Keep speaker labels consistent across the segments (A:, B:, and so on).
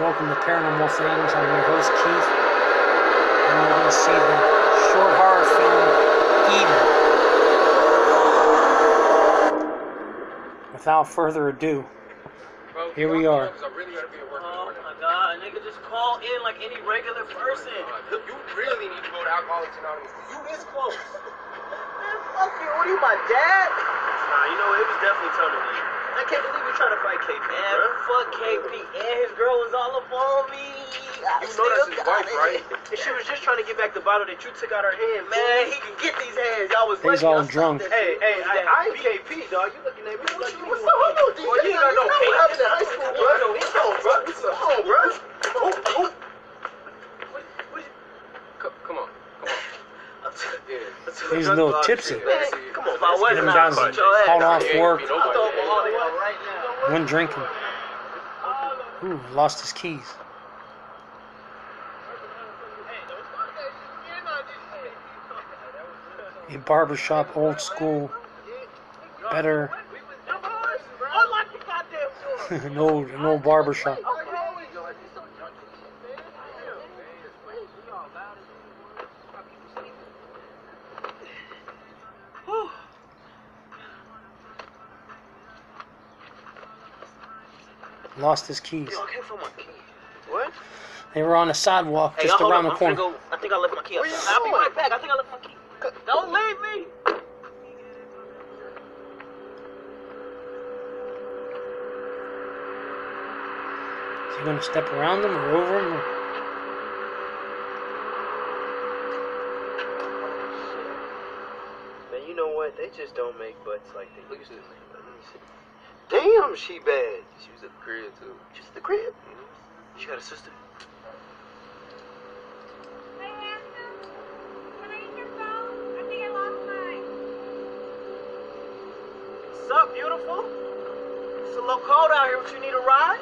A: welcome to Paranormal Things. I'm your host, Keith. And we're going to see the short horror film Eden. Without further ado, here we are.
B: Oh
C: my god, a nigga just call in like any regular oh person.
B: You really need to go to Alcoholics Anonymous. You this close.
C: Man, fuck you. What are you, my dad? Nah, you know? It was definitely turning me. I can't believe you're trying to fight KP, man. Fuck KP. And his girl was all up on me. I
B: You know that's his wife,
C: it.
B: right?
C: And she was just trying to get back the bottle that you took out her hand. Man, he can get these hands. Y'all was
A: He's
C: lucky
A: all drunk.
D: Hey, hey, I,
C: That
D: I ain't. KP, dog. You looking at me like you
C: What's
D: want-
C: up? Hold on,
D: Boy, you ain't got no
C: You know what happened in high school,
D: Bro, no, it's on, bro. It's on, bro. Oh, oh.
B: Come, come on. Come on. Yeah.
A: He's a little tipsy.
C: Man, come on, if I wasn't,
A: Them
C: I'd
A: guys
C: cut your ass.
A: called off work,
B: ain't
C: I'll
B: nobody
C: throw
B: there.
C: up all they are
A: went drinking. Ooh, lost his keys. A barbershop, old school, better, an old, an old barbershop. Lost his keys.
C: Yo, I can't find my key. What?
A: They were on the sidewalk
C: Hey,
A: just
C: y'all hold
A: around the
C: I'm finna
A: corner.
C: go. I think I left my key.
D: Where you.
C: I'll be right back. I think I left my key. Don't leave me.
A: Is he gonna step around them or over them? Or...
D: Man, you know what? They just don't make butts like they used to. Damn, she bad.
B: She was at the crib, too.
D: She's at the crib. Mm-hmm. She got a sister.
E: Hey, handsome. Can I use your phone? I think I lost mine.
C: What's up, beautiful? It's a little cold out here. But you need a ride?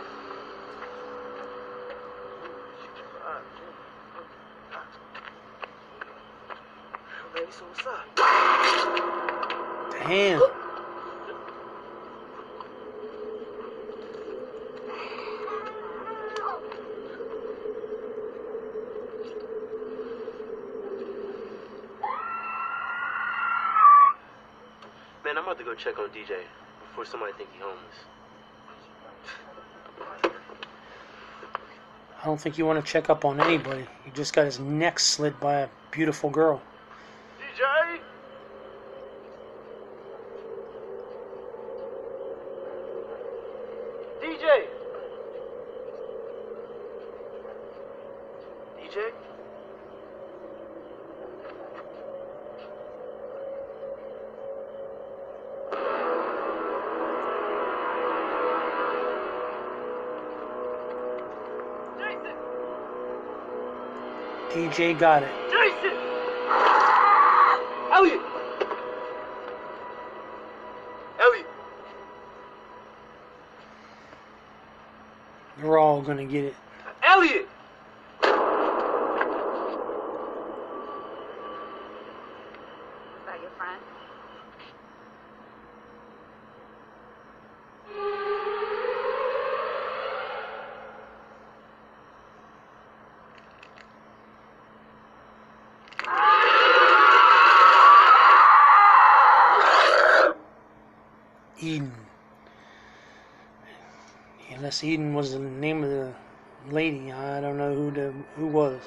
C: Baby, so what's up?
A: Damn.
D: Man, I'm about to go check on DJ before somebody think he homeless.
A: I don't think you want to check up on anybody. He just got his neck slit by a beautiful girl.
D: DJ. DJ. DJ.
A: DJ got it.
C: Jason!
D: Elliot. Elliot.
A: You're all gonna get it.
D: Elliot.
E: Is that your friend?
A: Eden. Unless Eden was the name of the lady, I don't know who the who was.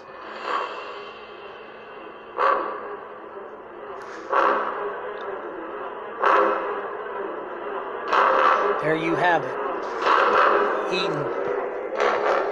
A: There you have it. Eden.